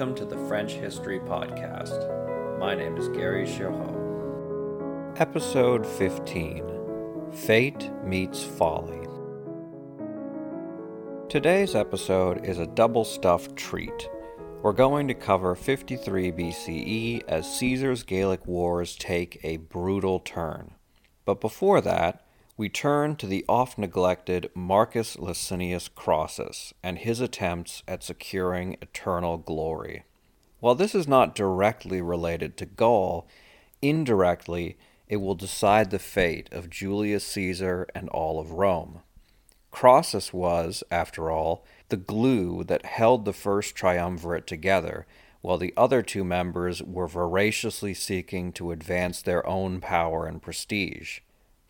Welcome to the French History Podcast. My name is Gary Girod. Episode 15 Fate Meets Folly. Today's episode is a double stuffed treat. We're going to cover 53 BCE as Caesar's Gallic Wars take a brutal turn. But before that, we turn to the oft neglected Marcus Licinius Crassus and his attempts at securing eternal glory. While this is not directly related to Gaul, indirectly it will decide the fate of Julius Caesar and all of Rome. Crassus was, after all, the glue that held the first triumvirate together, while the other two members were voraciously seeking to advance their own power and prestige.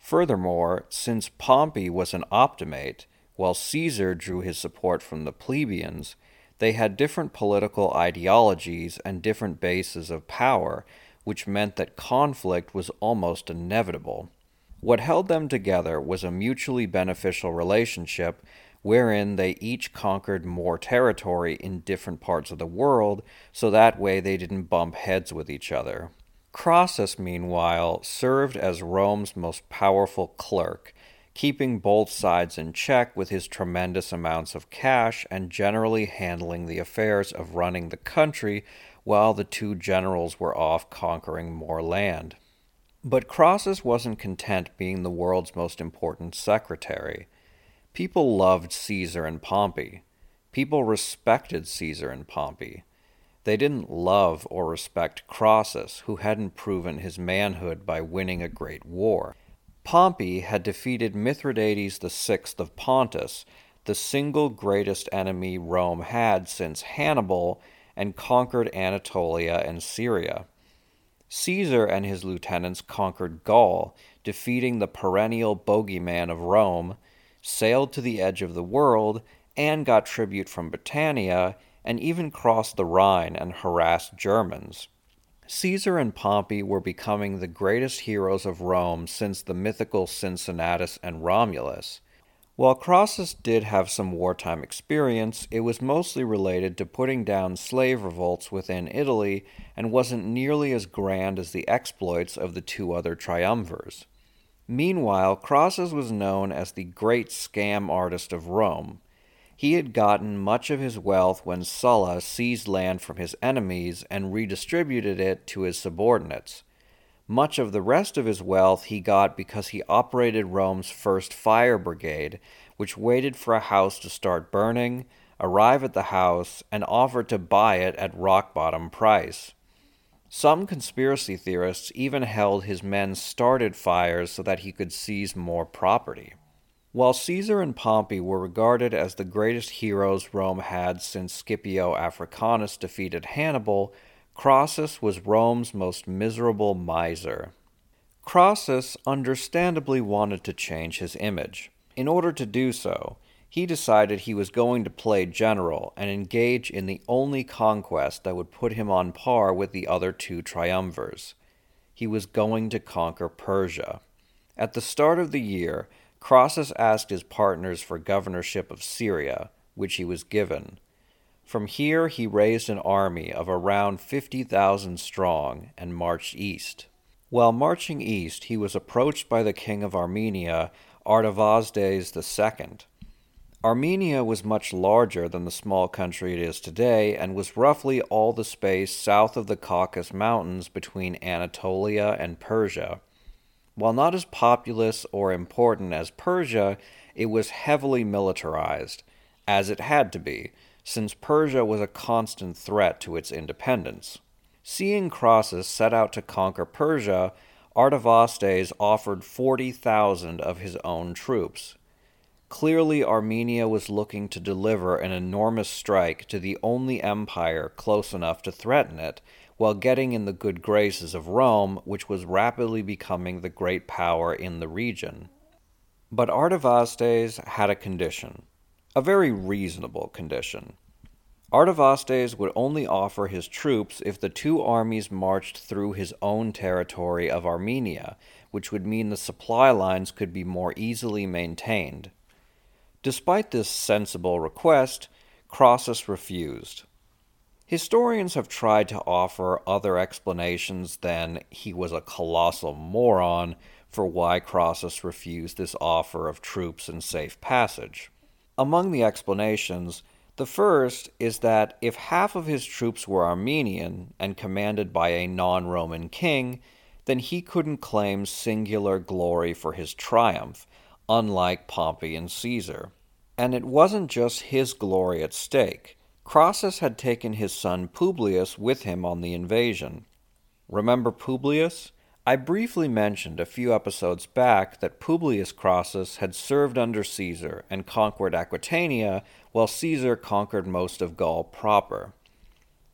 Furthermore, since Pompey was an optimate, while Caesar drew his support from the plebeians, they had different political ideologies and different bases of power, which meant that conflict was almost inevitable. What held them together was a mutually beneficial relationship wherein they each conquered more territory in different parts of the world, so that way they didn't bump heads with each other. Crassus, meanwhile, served as Rome's most powerful clerk, keeping both sides in check with his tremendous amounts of cash and generally handling the affairs of running the country while the two generals were off conquering more land. But Crassus wasn't content being the world's most important secretary. People loved Caesar and Pompey. People respected Caesar and Pompey. They didn't love or respect Crassus, who hadn't proven his manhood by winning a great war. Pompey had defeated Mithridates VI of Pontus, the single greatest enemy Rome had since Hannibal, and conquered Anatolia and Syria. Caesar and his lieutenants conquered Gaul, defeating the perennial bogeyman of Rome, sailed to the edge of the world, and got tribute from Britannia and even crossed the Rhine and harassed Germans. Caesar and Pompey were becoming the greatest heroes of Rome since the mythical Cincinnatus and Romulus. While Crassus did have some wartime experience, it was mostly related to putting down slave revolts within Italy and wasn't nearly as grand as the exploits of the two other triumvirs. Meanwhile, Crassus was known as the great scam artist of Rome. He had gotten much of his wealth when Sulla seized land from his enemies and redistributed it to his subordinates. Much of the rest of his wealth he got because he operated Rome's first fire brigade, which waited for a house to start burning, arrive at the house, and offer to buy it at rock bottom price. Some conspiracy theorists even held his men started fires so that he could seize more property. While Caesar and Pompey were regarded as the greatest heroes Rome had since Scipio Africanus defeated Hannibal, Crassus was Rome's most miserable miser. Crassus understandably wanted to change his image. In order to do so, he decided he was going to play general and engage in the only conquest that would put him on par with the other two triumvirs. He was going to conquer Persia. At the start of the year, Crassus asked his partners for governorship of Syria, which he was given. From here he raised an army of around 50,000 strong and marched east. While marching east, he was approached by the king of Armenia, Artavasdes II. Armenia was much larger than the small country it is today and was roughly all the space south of the Caucasus Mountains between Anatolia and Persia. While not as populous or important as Persia, it was heavily militarized, as it had to be, since Persia was a constant threat to its independence. seeing Crassus set out to conquer Persia, Artavasdes offered 40,000 of his own troops. Clearly, Armenia was looking to deliver an enormous strike to the only empire close enough to threaten it, while getting in the good graces of Rome, which was rapidly becoming the great power in the region. But Artavasdes had a condition, a very reasonable condition. Artavasdes would only offer his troops if the two armies marched through his own territory of Armenia, which would mean the supply lines could be more easily maintained. Despite this sensible request, Crassus refused. Historians have tried to offer other explanations than he was a colossal moron for why Crassus refused this offer of troops and safe passage. Among the explanations, the first is that if half of his troops were Armenian and commanded by a non Roman king, then he couldn't claim singular glory for his triumph, unlike Pompey and Caesar. And it wasn't just his glory at stake. Crassus had taken his son Publius with him on the invasion. Remember Publius? I briefly mentioned a few episodes back that Publius Crassus had served under Caesar and conquered Aquitania, while Caesar conquered most of Gaul proper.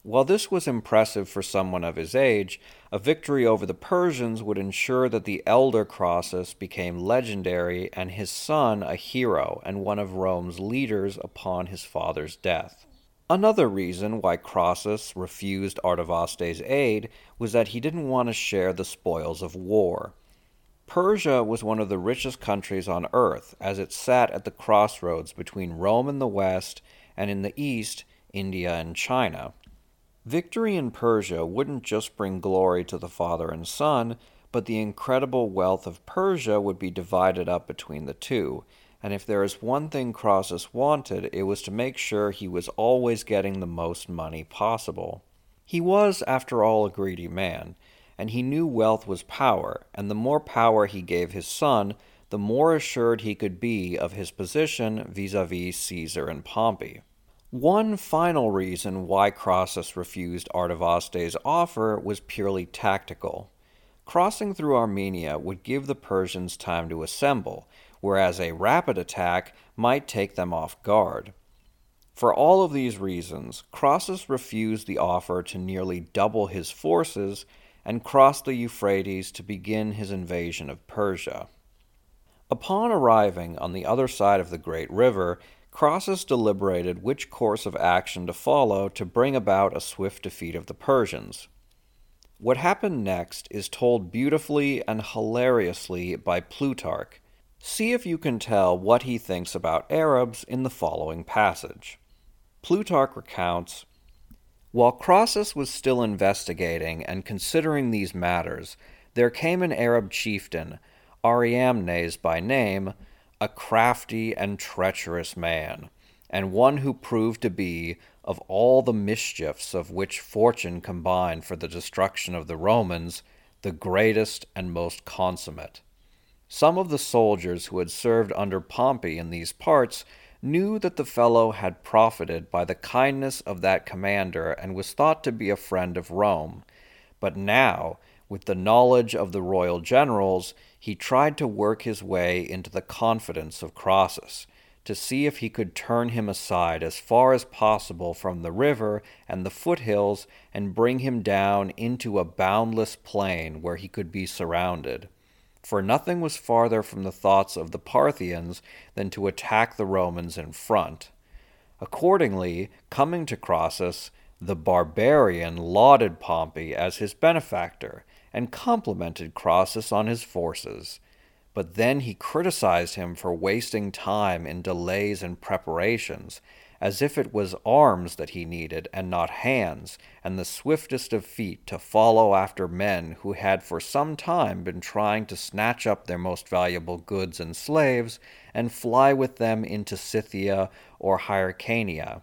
While this was impressive for someone of his age, a victory over the Persians would ensure that the elder Crassus became legendary and his son a hero and one of Rome's leaders upon his father's death. Another reason why Crassus refused Artavasdes' aid was that he didn't want to share the spoils of war. Persia was one of the richest countries on earth, as it sat at the crossroads between Rome in the west and in the east, India and China. Victory in Persia wouldn't just bring glory to the father and son, but the incredible wealth of Persia would be divided up between the two. And if there is one thing Crassus wanted, it was to make sure he was always getting the most money possible. He was, after all, a greedy man, and he knew wealth was power, and the more power he gave his son, the more assured he could be of his position vis a vis Caesar and Pompey. One final reason why Crassus refused Artavasdes' offer was purely tactical. Crossing through Armenia would give the Persians time to assemble, whereas a rapid attack might take them off guard. For all of these reasons, Crassus refused the offer to nearly double his forces and cross the Euphrates to begin his invasion of Persia. Upon arriving on the other side of the great river, Crassus deliberated which course of action to follow to bring about a swift defeat of the Persians. What happened next is told beautifully and hilariously by Plutarch. See if you can tell what he thinks about Arabs in the following passage. Plutarch recounts While Crassus was still investigating and considering these matters, there came an Arab chieftain, Ariamnes by name, a crafty and treacherous man, and one who proved to be, of all the mischiefs of which fortune combined for the destruction of the Romans, the greatest and most consummate. Some of the soldiers who had served under Pompey in these parts knew that the fellow had profited by the kindness of that commander and was thought to be a friend of Rome. But now, with the knowledge of the royal generals, he tried to work his way into the confidence of Crassus, to see if he could turn him aside as far as possible from the river and the foothills and bring him down into a boundless plain where he could be surrounded. For nothing was farther from the thoughts of the Parthians than to attack the Romans in front. Accordingly, coming to Crassus, the barbarian lauded Pompey as his benefactor and complimented Crassus on his forces. But then he criticized him for wasting time in delays and preparations, as if it was arms that he needed and not hands, and the swiftest of feet to follow after men who had for some time been trying to snatch up their most valuable goods and slaves and fly with them into Scythia or Hyrcania.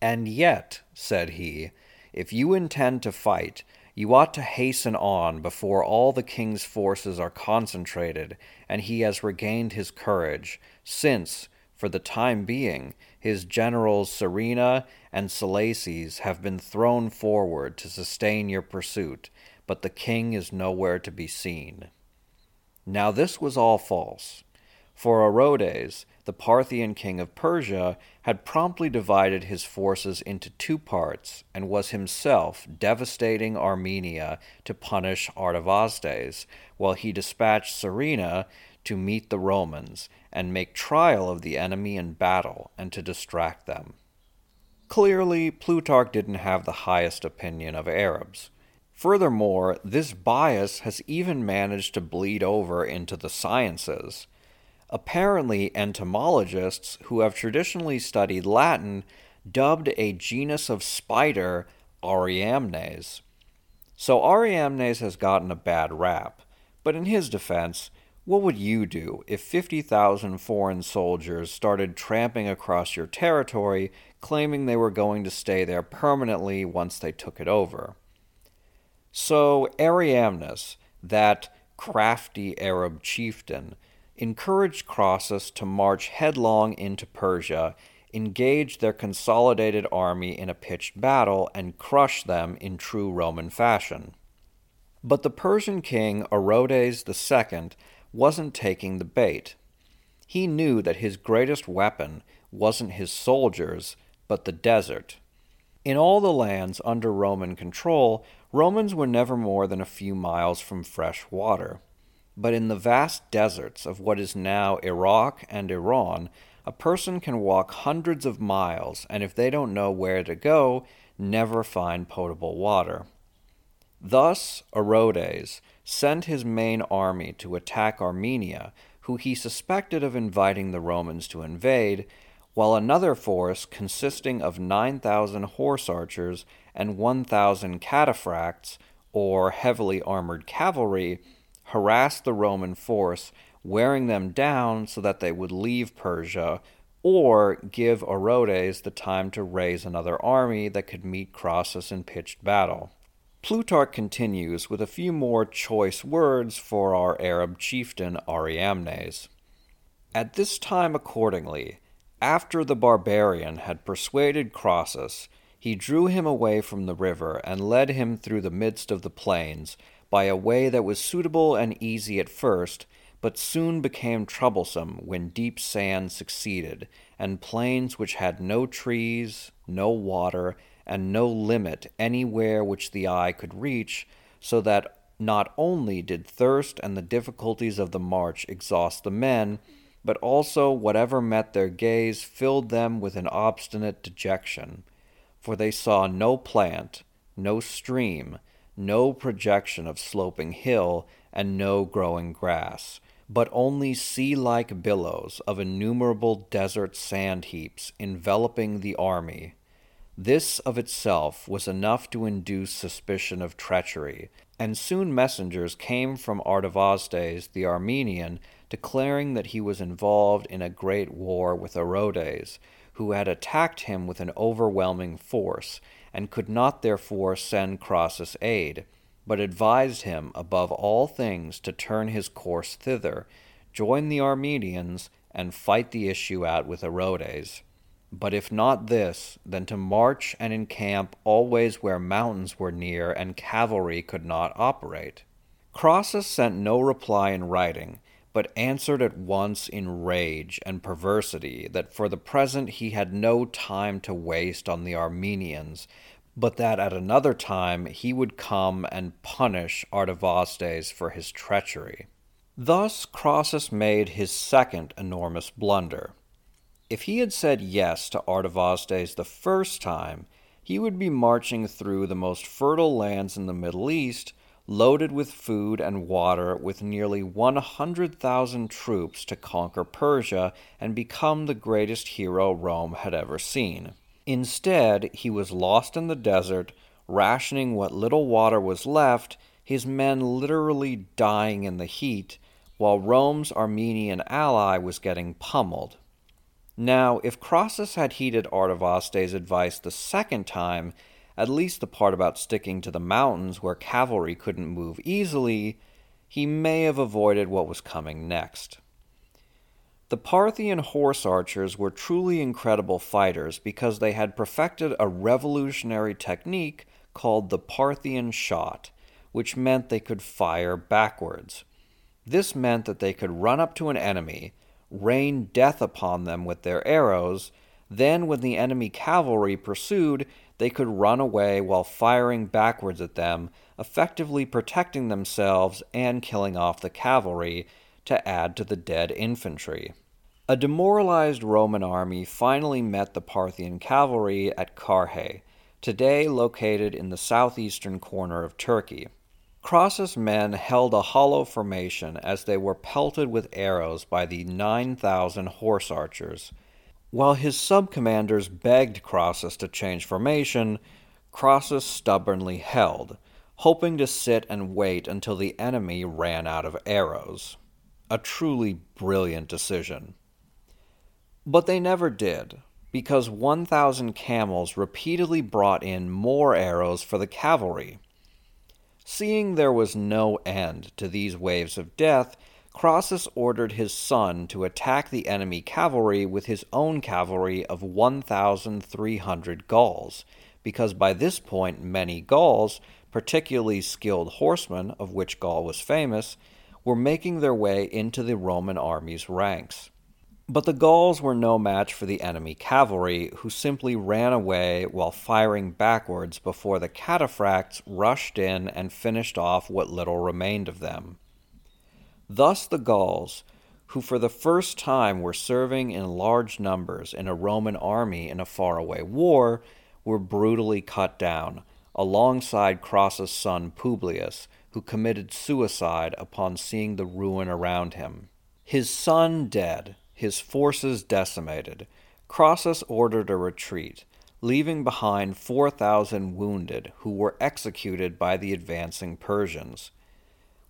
And yet, said he, if you intend to fight, you ought to hasten on before all the king's forces are concentrated and he has regained his courage, since, for the time being, his generals Surena and Silaces have been thrown forward to sustain your pursuit, but the king is nowhere to be seen. Now this was all false, for Orodes, the Parthian king of Persia, had promptly divided his forces into two parts and was himself devastating Armenia to punish Artavasdes, while he dispatched Surena to meet the Romans and make trial of the enemy in battle and to distract them. Clearly, Plutarch didn't have the highest opinion of Arabs. Furthermore, this bias has even managed to bleed over into the sciences. Apparently, entomologists who have traditionally studied Latin dubbed a genus of spider Ariamnes. So Ariamnes has gotten a bad rap, but in his defense, what would you do if 50,000 foreign soldiers started tramping across your territory, claiming they were going to stay there permanently once they took it over? So, Ariamnes, that crafty Arab chieftain, encouraged Crassus to march headlong into Persia, engage their consolidated army in a pitched battle, and crush them in true Roman fashion. But the Persian king Orodes II wasn't taking the bait. He knew that his greatest weapon wasn't his soldiers, but the desert. In all the lands under Roman control, Romans were never more than a few miles from fresh water. But in the vast deserts of what is now Iraq and Iran, a person can walk hundreds of miles and if they don't know where to go, never find potable water. Thus, Orodes, sent his main army to attack Armenia, who he suspected of inviting the Romans to invade, while another force consisting of 9,000 horse archers and 1,000 cataphracts, or heavily armored cavalry, harassed the Roman force, wearing them down so that they would leave Persia, or give Orodes the time to raise another army that could meet Crassus in pitched battle. Plutarch continues with a few more choice words for our Arab chieftain Ariamnes. At this time, accordingly, after the barbarian had persuaded Crassus, he drew him away from the river and led him through the midst of the plains by a way that was suitable and easy at first, but soon became troublesome when deep sand succeeded, and plains which had no trees, no water, and no limit anywhere which the eye could reach, so that not only did thirst and the difficulties of the march exhaust the men, but also whatever met their gaze filled them with an obstinate dejection. For they saw no plant, no stream, no projection of sloping hill, and no growing grass, but only sea like billows of innumerable desert sand heaps enveloping the army this of itself was enough to induce suspicion of treachery, and soon messengers came from Artavasdes the Armenian declaring that he was involved in a great war with Orodes, who had attacked him with an overwhelming force, and could not therefore send Crassus aid, but advised him above all things to turn his course thither, join the Armenians, and fight the issue out with Orodes but if not this, then to march and encamp always where mountains were near and cavalry could not operate. Crassus sent no reply in writing, but answered at once in rage and perversity that for the present he had no time to waste on the Armenians, but that at another time he would come and punish Artavasdes for his treachery. Thus Crassus made his second enormous blunder. If he had said yes to Artavasdes the first time, he would be marching through the most fertile lands in the Middle East, loaded with food and water, with nearly 100,000 troops to conquer Persia and become the greatest hero Rome had ever seen. Instead, he was lost in the desert, rationing what little water was left, his men literally dying in the heat, while Rome's Armenian ally was getting pummeled. Now, if Crassus had heeded Artavasdes' advice the second time, at least the part about sticking to the mountains where cavalry couldn't move easily, he may have avoided what was coming next. The Parthian horse archers were truly incredible fighters because they had perfected a revolutionary technique called the Parthian shot, which meant they could fire backwards. This meant that they could run up to an enemy, rain death upon them with their arrows, then, when the enemy cavalry pursued, they could run away while firing backwards at them, effectively protecting themselves and killing off the cavalry to add to the dead infantry. A demoralized Roman army finally met the Parthian cavalry at Carrhae, today located in the southeastern corner of Turkey. Crassus' men held a hollow formation as they were pelted with arrows by the 9,000 horse archers. While his subcommanders begged Crassus to change formation, Crassus stubbornly held, hoping to sit and wait until the enemy ran out of arrows. A truly brilliant decision. But they never did, because 1,000 camels repeatedly brought in more arrows for the cavalry. Seeing there was no end to these waves of death, Crassus ordered his son to attack the enemy cavalry with his own cavalry of 1,300 Gauls, because by this point many Gauls, particularly skilled horsemen, of which Gaul was famous, were making their way into the Roman army's ranks. But the Gauls were no match for the enemy cavalry, who simply ran away while firing backwards before the cataphracts rushed in and finished off what little remained of them. Thus the Gauls, who for the first time were serving in large numbers in a Roman army in a faraway war, were brutally cut down, alongside Crassus' son Publius, who committed suicide upon seeing the ruin around him. His son dead, his forces decimated, Crassus ordered a retreat, leaving behind 4,000 wounded who were executed by the advancing Persians.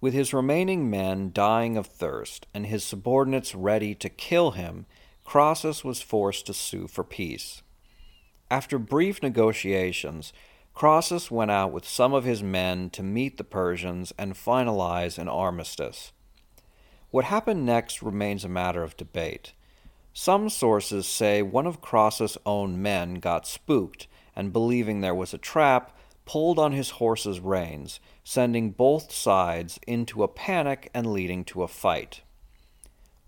With his remaining men dying of thirst and his subordinates ready to kill him, Crassus was forced to sue for peace. After brief negotiations, Crassus went out with some of his men to meet the Persians and finalize an armistice. What happened next remains a matter of debate. Some sources say one of Crassus' own men got spooked and, believing there was a trap, pulled on his horse's reins, sending both sides into a panic and leading to a fight.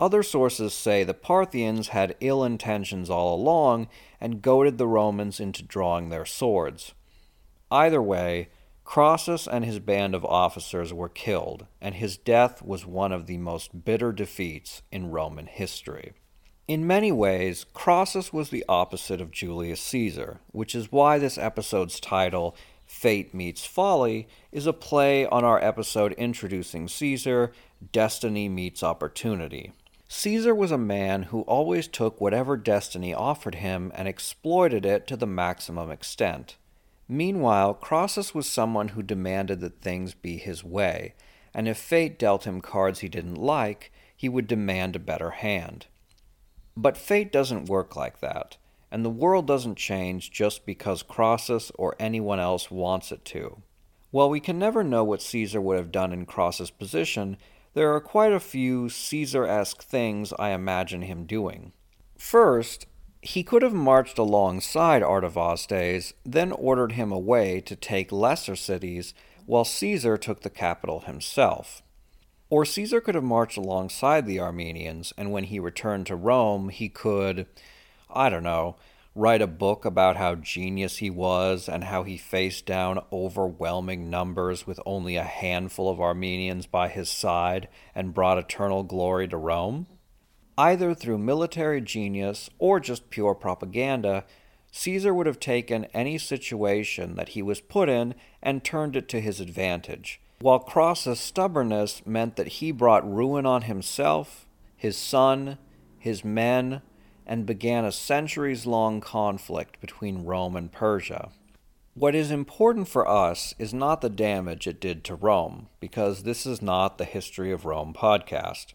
Other sources say the Parthians had ill intentions all along and goaded the Romans into drawing their swords. Either way, Crassus and his band of officers were killed, and his death was one of the most bitter defeats in Roman history. In many ways, Crassus was the opposite of Julius Caesar, which is why this episode's title, Fate Meets Folly, is a play on our episode introducing Caesar, Destiny Meets Opportunity. Caesar was a man who always took whatever destiny offered him and exploited it to the maximum extent. Meanwhile, Crassus was someone who demanded that things be his way, and if fate dealt him cards he didn't like, he would demand a better hand. But fate doesn't work like that, and the world doesn't change just because Crassus or anyone else wants it to. While we can never know what Caesar would have done in Crassus' position, there are quite a few Caesar esque things I imagine him doing. First, he could have marched alongside Artavasdes, then ordered him away to take lesser cities, while Caesar took the capital himself. Or Caesar could have marched alongside the Armenians, and when he returned to Rome, he could, I don't know, write a book about how genius he was and how he faced down overwhelming numbers with only a handful of Armenians by his side and brought eternal glory to Rome? Either through military genius or just pure propaganda, Caesar would have taken any situation that he was put in and turned it to his advantage, while Crassus' stubbornness meant that he brought ruin on himself, his son, his men, and began a centuries long conflict between Rome and Persia. What is important for us is not the damage it did to Rome, because this is not the History of Rome podcast.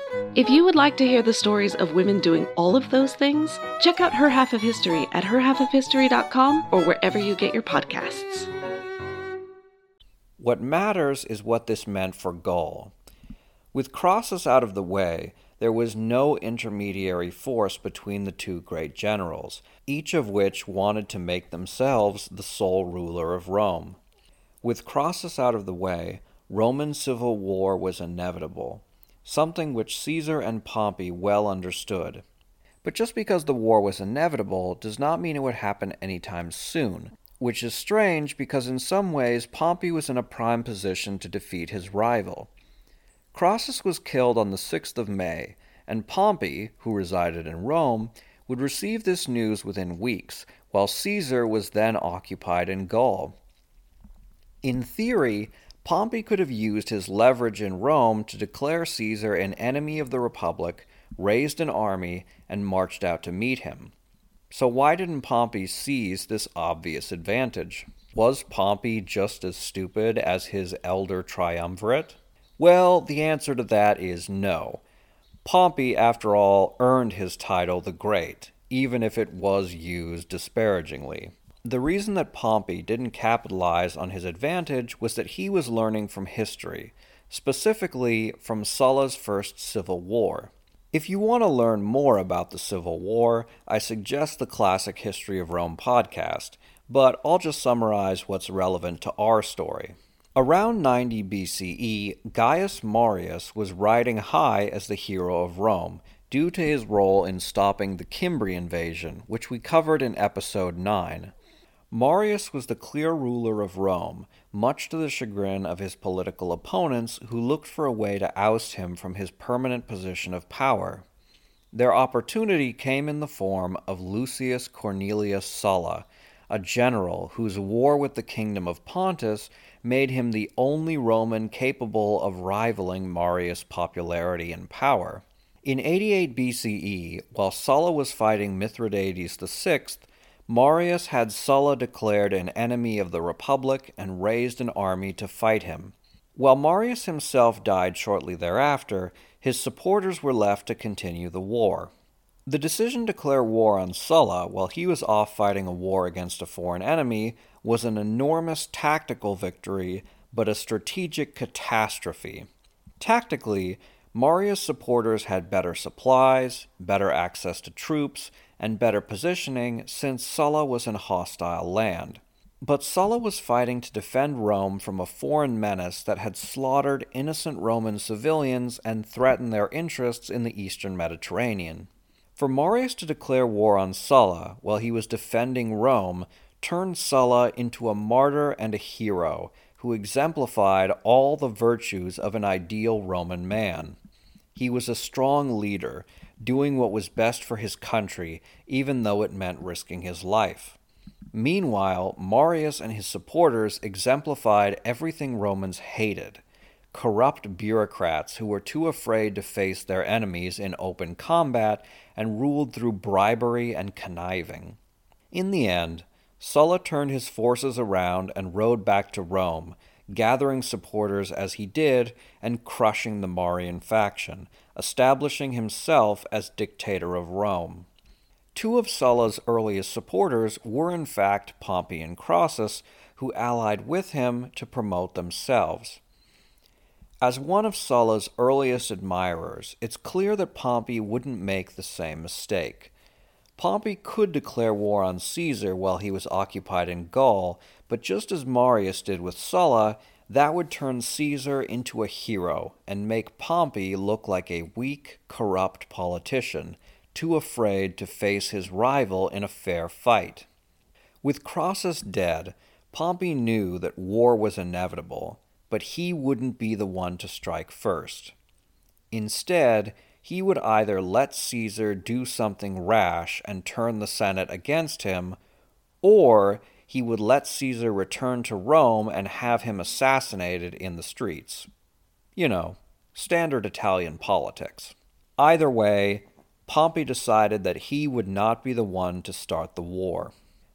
If you would like to hear the stories of women doing all of those things, check out Her Half of History at herhalfofhistory.com or wherever you get your podcasts. What matters is what this meant for Gaul. With Crassus out of the way, there was no intermediary force between the two great generals, each of which wanted to make themselves the sole ruler of Rome. With Crassus out of the way, Roman civil war was inevitable, something which Caesar and Pompey well understood. But just because the war was inevitable does not mean it would happen anytime soon, which is strange because in some ways Pompey was in a prime position to defeat his rival. Crassus was killed on the 6th of May, and Pompey, who resided in Rome, would receive this news within weeks, while Caesar was then occupied in Gaul. In theory, Pompey could have used his leverage in Rome to declare Caesar an enemy of the Republic, raised an army, and marched out to meet him. So why didn't Pompey seize this obvious advantage? Was Pompey just as stupid as his elder triumvirate? Well, the answer to that is no. Pompey, after all, earned his title the Great, even if it was used disparagingly. The reason that Pompey didn't capitalize on his advantage was that he was learning from history, specifically from Sulla's first civil war. If you want to learn more about the Civil War, I suggest the Classic History of Rome podcast, but I'll just summarize what's relevant to our story. Around 90 BCE, Gaius Marius was riding high as the hero of Rome due to his role in stopping the Cimbri invasion, which we covered in episode 9. Marius was the clear ruler of Rome, much to the chagrin of his political opponents who looked for a way to oust him from his permanent position of power. Their opportunity came in the form of Lucius Cornelius Sulla, a general whose war with the kingdom of Pontus made him the only Roman capable of rivaling Marius' popularity and power. In 88 BCE, while Sulla was fighting Mithridates VI, Marius had Sulla declared an enemy of the Republic and raised an army to fight him. While Marius himself died shortly thereafter, his supporters were left to continue the war. The decision to declare war on Sulla while he was off fighting a war against a foreign enemy was an enormous tactical victory, but a strategic catastrophe. Tactically, Marius' supporters had better supplies, better access to troops, and better positioning since Sulla was in hostile land. But Sulla was fighting to defend Rome from a foreign menace that had slaughtered innocent Roman civilians and threatened their interests in the eastern Mediterranean. For Marius to declare war on Sulla while he was defending Rome turned Sulla into a martyr and a hero who exemplified all the virtues of an ideal Roman man. He was a strong leader doing what was best for his country, even though it meant risking his life. Meanwhile, Marius and his supporters exemplified everything Romans hated corrupt bureaucrats who were too afraid to face their enemies in open combat and ruled through bribery and conniving. In the end, Sulla turned his forces around and rode back to Rome, gathering supporters as he did and crushing the Marian faction, establishing himself as dictator of Rome. Two of Sulla's earliest supporters were in fact Pompey and Crassus, who allied with him to promote themselves. As one of Sulla's earliest admirers, it's clear that Pompey wouldn't make the same mistake. Pompey could declare war on Caesar while he was occupied in Gaul, but just as Marius did with Sulla, that would turn Caesar into a hero and make Pompey look like a weak, corrupt politician, too afraid to face his rival in a fair fight. With Crassus dead, Pompey knew that war was inevitable, but he wouldn't be the one to strike first. Instead, he would either let Caesar do something rash and turn the Senate against him, or he would let Caesar return to Rome and have him assassinated in the streets. You know, standard Italian politics. Either way, Pompey decided that he would not be the one to start the war.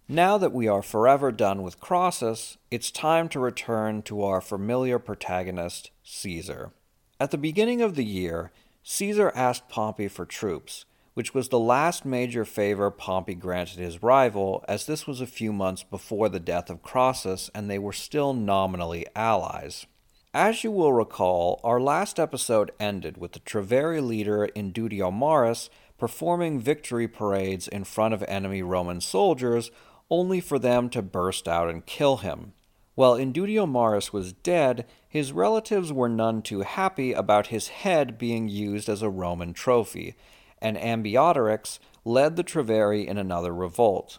Now that we are forever done with Crassus, it's time to return to our familiar protagonist, Caesar. At the beginning of the year, Caesar asked Pompey for troops, which was the last major favor Pompey granted his rival, as this was a few months before the death of Crassus and they were still nominally allies. As you will recall, our last episode ended with the Treveri leader Indutiomarus performing victory parades in front of enemy Roman soldiers, only for them to burst out and kill him. While Indutiomarus was dead, his relatives were none too happy about his head being used as a Roman trophy, and Ambiorix led the Treveri in another revolt.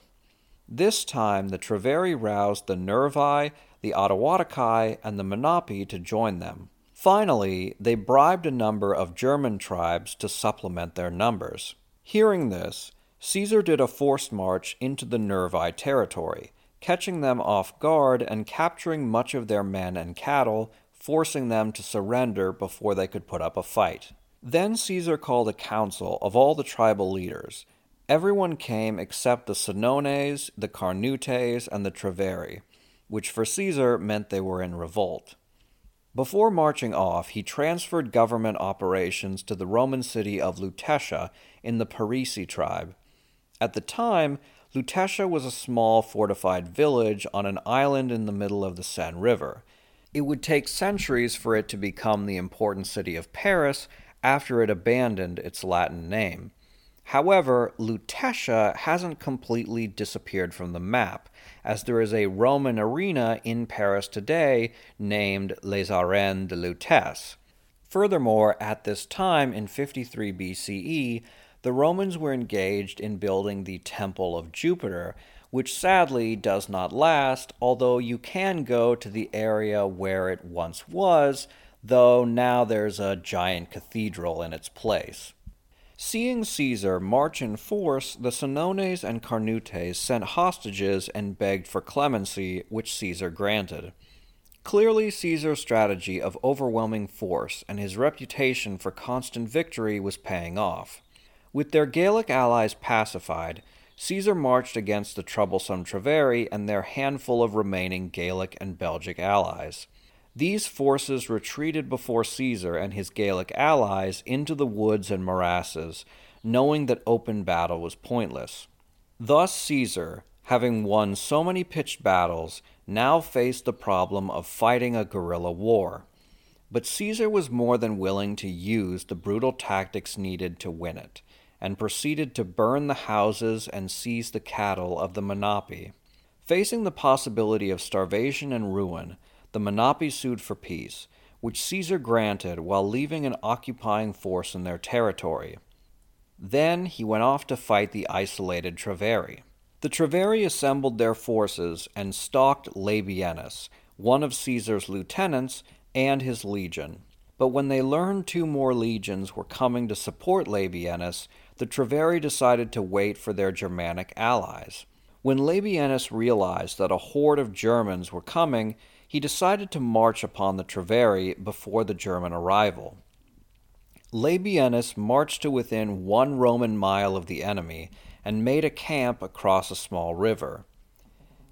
This time, the Treveri roused the Nervi, the Atuatuci, and the Menapii to join them. Finally, they bribed a number of German tribes to supplement their numbers. Hearing this, Caesar did a forced march into the Nervi territory, catching them off guard and capturing much of their men and cattle, forcing them to surrender before they could put up a fight. Then Caesar called a council of all the tribal leaders. Everyone came except the Senones, the Carnutes, and the Treveri which for Caesar meant they were in revolt. Before marching off, he transferred government operations to the Roman city of Lutetia in the Parisii tribe. At the time, Lutetia was a small fortified village on an island in the middle of the Seine River. It would take centuries for it to become the important city of Paris after it abandoned its Latin name. However, Lutetia hasn't completely disappeared from the map, as there is a Roman arena in Paris today named Les Arènes de Lutèce. Furthermore, at this time in 53 BCE, the Romans were engaged in building the Temple of Jupiter, which sadly does not last, although you can go to the area where it once was, though now there's a giant cathedral in its place. Seeing Caesar march in force, the Senones and Carnutes sent hostages and begged for clemency, which Caesar granted. Clearly, Caesar's strategy of overwhelming force and his reputation for constant victory was paying off. With their Gallic allies pacified, Caesar marched against the troublesome Treveri and their handful of remaining Gallic and Belgic allies. These forces retreated before Caesar and his Gallic allies into the woods and morasses, knowing that open battle was pointless. Thus, Caesar, having won so many pitched battles, now faced the problem of fighting a guerrilla war. But Caesar was more than willing to use the brutal tactics needed to win it, and proceeded to burn the houses and seize the cattle of the Menapii. Facing the possibility of starvation and ruin, the Menapii sued for peace, which Caesar granted while leaving an occupying force in their territory. Then he went off to fight the isolated Treveri. The Treveri assembled their forces and stalked Labienus, one of Caesar's lieutenants, and his legion. But when they learned two more legions were coming to support Labienus, the Treveri decided to wait for their Germanic allies. When Labienus realized that a horde of Germans were coming, he decided to march upon the Treveri before the German arrival. Labienus marched to within one Roman mile of the enemy and made a camp across a small river.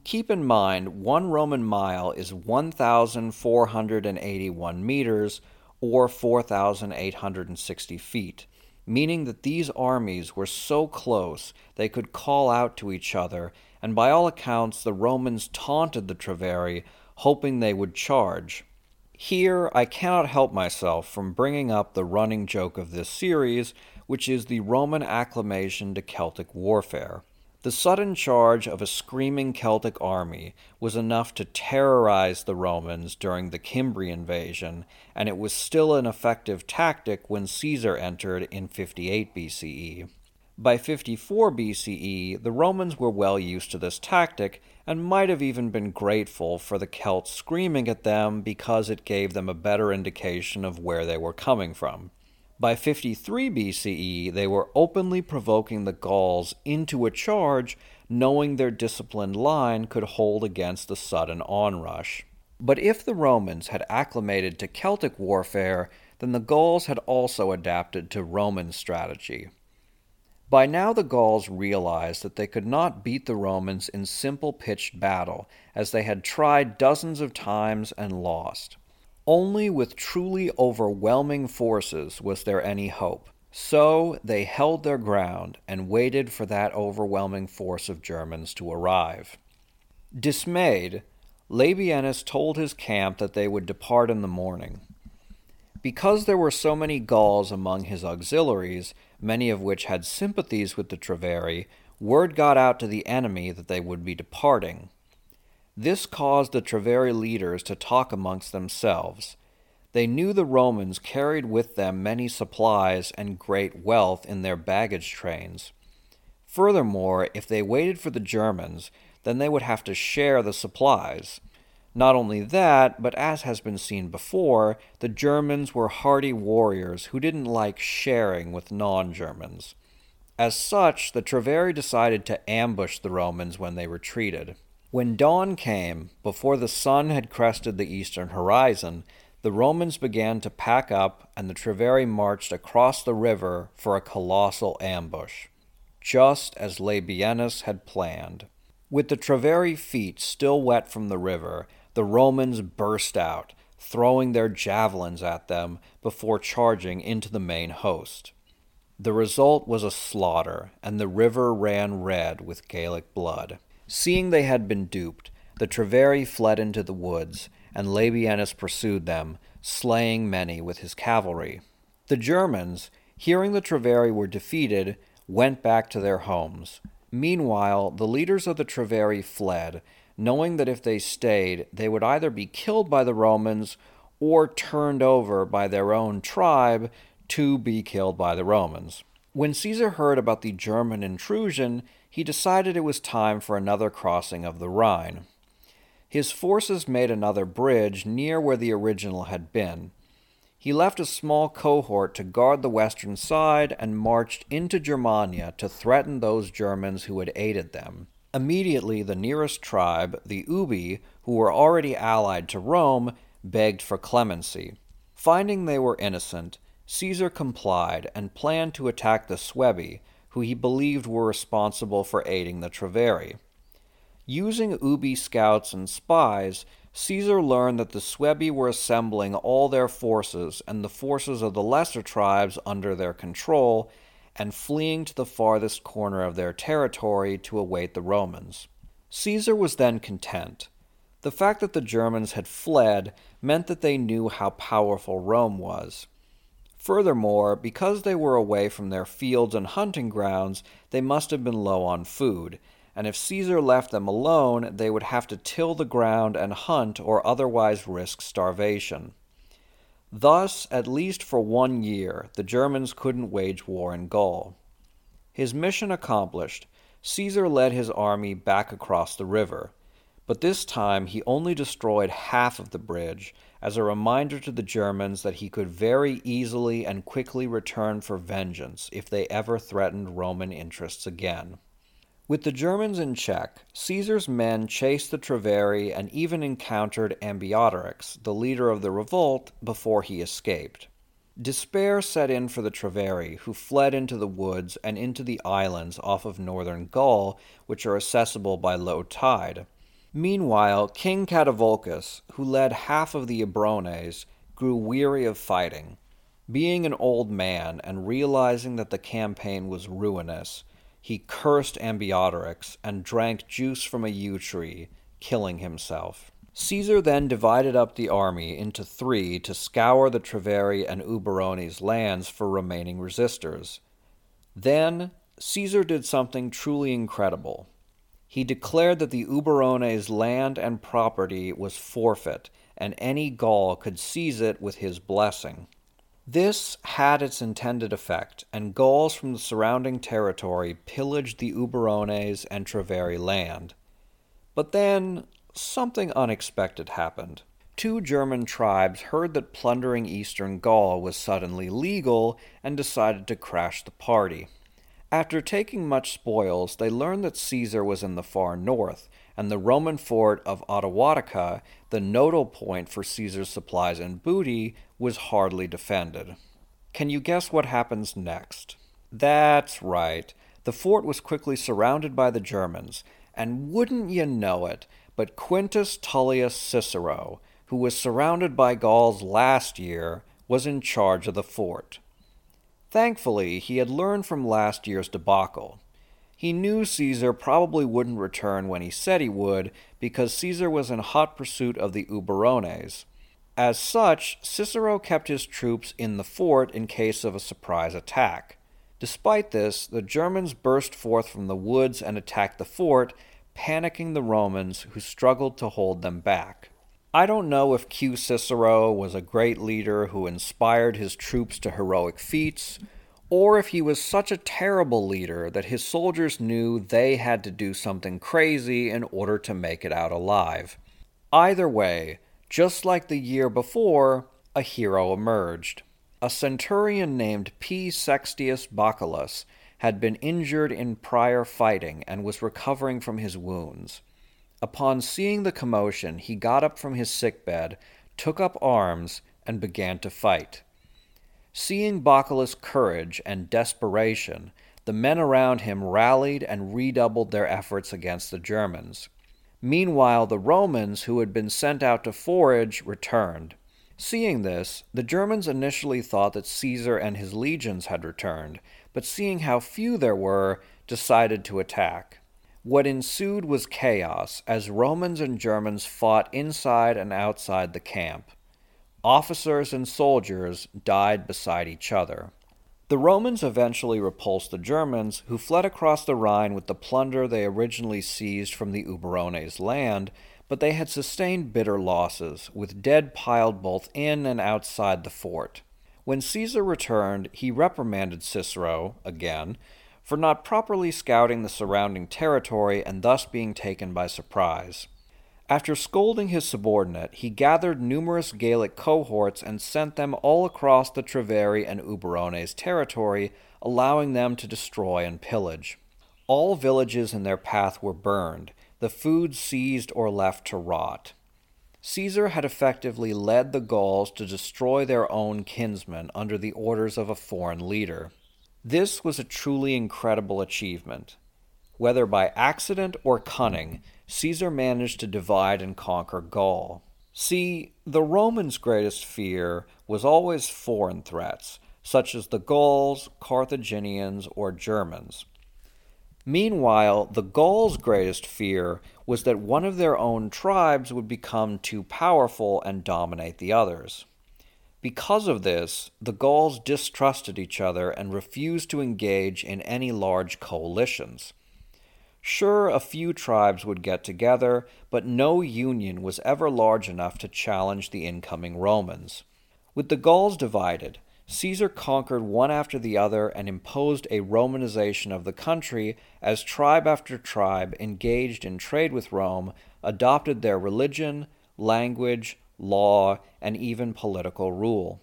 Keep in mind, one Roman mile is 1,481 meters or 4,860 feet, meaning that these armies were so close they could call out to each other, and by all accounts the Romans taunted the Treveri hoping they would charge. Here, I cannot help myself from bringing up the running joke of this series, which is the Roman acclamation to Celtic warfare. The sudden charge of a screaming Celtic army was enough to terrorize the Romans during the Cimbri invasion, and it was still an effective tactic when Caesar entered in 58 BCE. By 54 BCE, the Romans were well used to this tactic and might have even been grateful for the Celts screaming at them because it gave them a better indication of where they were coming from. By 53 BCE, they were openly provoking the Gauls into a charge, knowing their disciplined line could hold against the sudden onrush. But if the Romans had acclimated to Celtic warfare, then the Gauls had also adapted to Roman strategy. By now, the Gauls realized that they could not beat the Romans in simple pitched battle, as they had tried dozens of times and lost. Only with truly overwhelming forces was there any hope. So they held their ground and waited for that overwhelming force of Germans to arrive. Dismayed, Labienus told his camp that they would depart in the morning. Because there were so many Gauls among his auxiliaries, many of which had sympathies with the Treveri, word got out to the enemy that they would be departing. This caused the Treveri leaders to talk amongst themselves. They knew the Romans carried with them many supplies and great wealth in their baggage trains. Furthermore, if they waited for the Germans, then they would have to share the supplies. Not only that, but as has been seen before, the Germans were hardy warriors who didn't like sharing with non Germans. As such, the Treveri decided to ambush the Romans when they retreated. When dawn came, before the sun had crested the eastern horizon, the Romans began to pack up, and the Treveri marched across the river for a colossal ambush, just as Labienus had planned. With the Treveri feet still wet from the river, the Romans burst out, throwing their javelins at them before charging into the main host. The result was a slaughter, and the river ran red with Gallic blood. Seeing they had been duped, the Treveri fled into the woods, and Labienus pursued them, slaying many with his cavalry. The Germans, hearing the Treveri were defeated, went back to their homes. Meanwhile, the leaders of the Treveri fled, knowing that if they stayed, they would either be killed by the Romans or turned over by their own tribe to be killed by the Romans. When Caesar heard about the German intrusion, he decided it was time for another crossing of the Rhine. His forces made another bridge near where the original had been. He left a small cohort to guard the western side and marched into Germania to threaten those Germans who had aided them. Immediately, the nearest tribe, the Ubi, who were already allied to Rome, begged for clemency. Finding they were innocent, Caesar complied and planned to attack the Suebi, who he believed were responsible for aiding the Treveri. Using Ubi scouts and spies, Caesar learned that the Suebi were assembling all their forces and the forces of the lesser tribes under their control and fleeing to the farthest corner of their territory to await the Romans. Caesar was then content. The fact that the Germans had fled meant that they knew how powerful Rome was. Furthermore, because they were away from their fields and hunting grounds, they must have been low on food, and if Caesar left them alone, they would have to till the ground and hunt or otherwise risk starvation. Thus, at least for one year, the Germans couldn't wage war in Gaul. His mission accomplished, Caesar led his army back across the river, but this time he only destroyed half of the bridge as a reminder to the Germans that he could very easily and quickly return for vengeance if they ever threatened Roman interests again. With the Germans in check, Caesar's men chased the Treveri and even encountered Ambiorix, the leader of the revolt, before he escaped. Despair set in for the Treveri, who fled into the woods and into the islands off of northern Gaul, which are accessible by low tide. Meanwhile, King Catuvolcus, who led half of the Eburones, grew weary of fighting. Being an old man and realizing that the campaign was ruinous, he cursed Ambiorix and drank juice from a yew tree, killing himself. Caesar then divided up the army into three to scour the Treveri and Eburones lands for remaining resistors. Then Caesar did something truly incredible. He declared that the Eburones' land and property was forfeit, and any Gaul could seize it with his blessing. This had its intended effect, and Gauls from the surrounding territory pillaged the Eburones and Treveri land. But then something unexpected happened. Two German tribes heard that plundering eastern Gaul was suddenly legal and decided to crash the party. After taking much spoils, they learned that Caesar was in the far north, and the Roman fort of Atuatuca, the nodal point for Caesar's supplies and booty, was hardly defended. Can you guess what happens next? That's right. The fort was quickly surrounded by the Germans, and wouldn't you know it, but Quintus Tullius Cicero, who was surrounded by Gauls last year, was in charge of the fort. Thankfully, he had learned from last year's debacle. He knew Caesar probably wouldn't return when he said he would, because Caesar was in hot pursuit of the Eburones. As such, Cicero kept his troops in the fort in case of a surprise attack. Despite this, the Germans burst forth from the woods and attacked the fort, panicking the Romans, who struggled to hold them back. I don't know if Q Cicero was a great leader who inspired his troops to heroic feats, or if he was such a terrible leader that his soldiers knew they had to do something crazy in order to make it out alive. Either way, just like the year before, a hero emerged. A centurion named P. Sextius Baculus had been injured in prior fighting and was recovering from his wounds. Upon seeing the commotion, he got up from his sick bed, took up arms, and began to fight. Seeing Baculus' courage and desperation, the men around him rallied and redoubled their efforts against the Germans. Meanwhile, the Romans, who had been sent out to forage, returned. Seeing this, the Germans initially thought that Caesar and his legions had returned, but seeing how few there were, decided to attack. What ensued was chaos as Romans and Germans fought inside and outside the camp. Officers and soldiers died beside each other. The Romans eventually repulsed the Germans, who fled across the Rhine with the plunder they originally seized from the Eburones' land, but they had sustained bitter losses, with dead piled both in and outside the fort. When Caesar returned, he reprimanded Cicero, again, for not properly scouting the surrounding territory and thus being taken by surprise. After scolding his subordinate, he gathered numerous Gallic cohorts and sent them all across the Treveri and Eburones territory, allowing them to destroy and pillage. All villages in their path were burned, the food seized or left to rot. Caesar had effectively led the Gauls to destroy their own kinsmen under the orders of a foreign leader. This was a truly incredible achievement. Whether by accident or cunning, Caesar managed to divide and conquer Gaul. See, the Romans' greatest fear was always foreign threats, such as the Gauls, Carthaginians, or Germans. Meanwhile, the Gauls' greatest fear was that one of their own tribes would become too powerful and dominate the others. Because of this, the Gauls distrusted each other and refused to engage in any large coalitions. Sure, a few tribes would get together, but no union was ever large enough to challenge the incoming Romans. With the Gauls divided, Caesar conquered one after the other and imposed a Romanization of the country as tribe after tribe engaged in trade with Rome adopted their religion, language, law, and even political rule.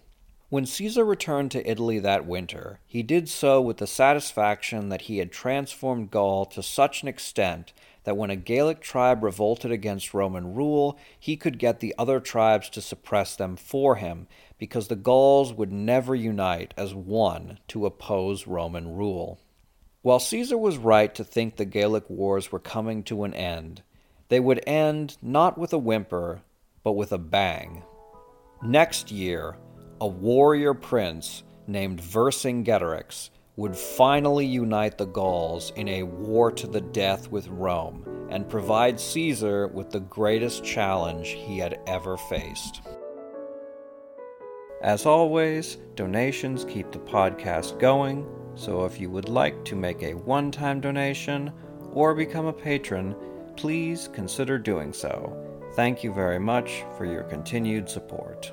When Caesar returned to Italy that winter, he did so with the satisfaction that he had transformed Gaul to such an extent that when a Gallic tribe revolted against Roman rule, he could get the other tribes to suppress them for him, because the Gauls would never unite as one to oppose Roman rule. While Caesar was right to think the Gallic wars were coming to an end, they would end not with a whimper, but with a bang. Next year, a warrior prince named Vercingetorix would finally unite the Gauls in a war to the death with Rome and provide Caesar with the greatest challenge he had ever faced. As always, donations keep the podcast going, so if you would like to make a one time donation or become a patron, please consider doing so. Thank you very much for your continued support.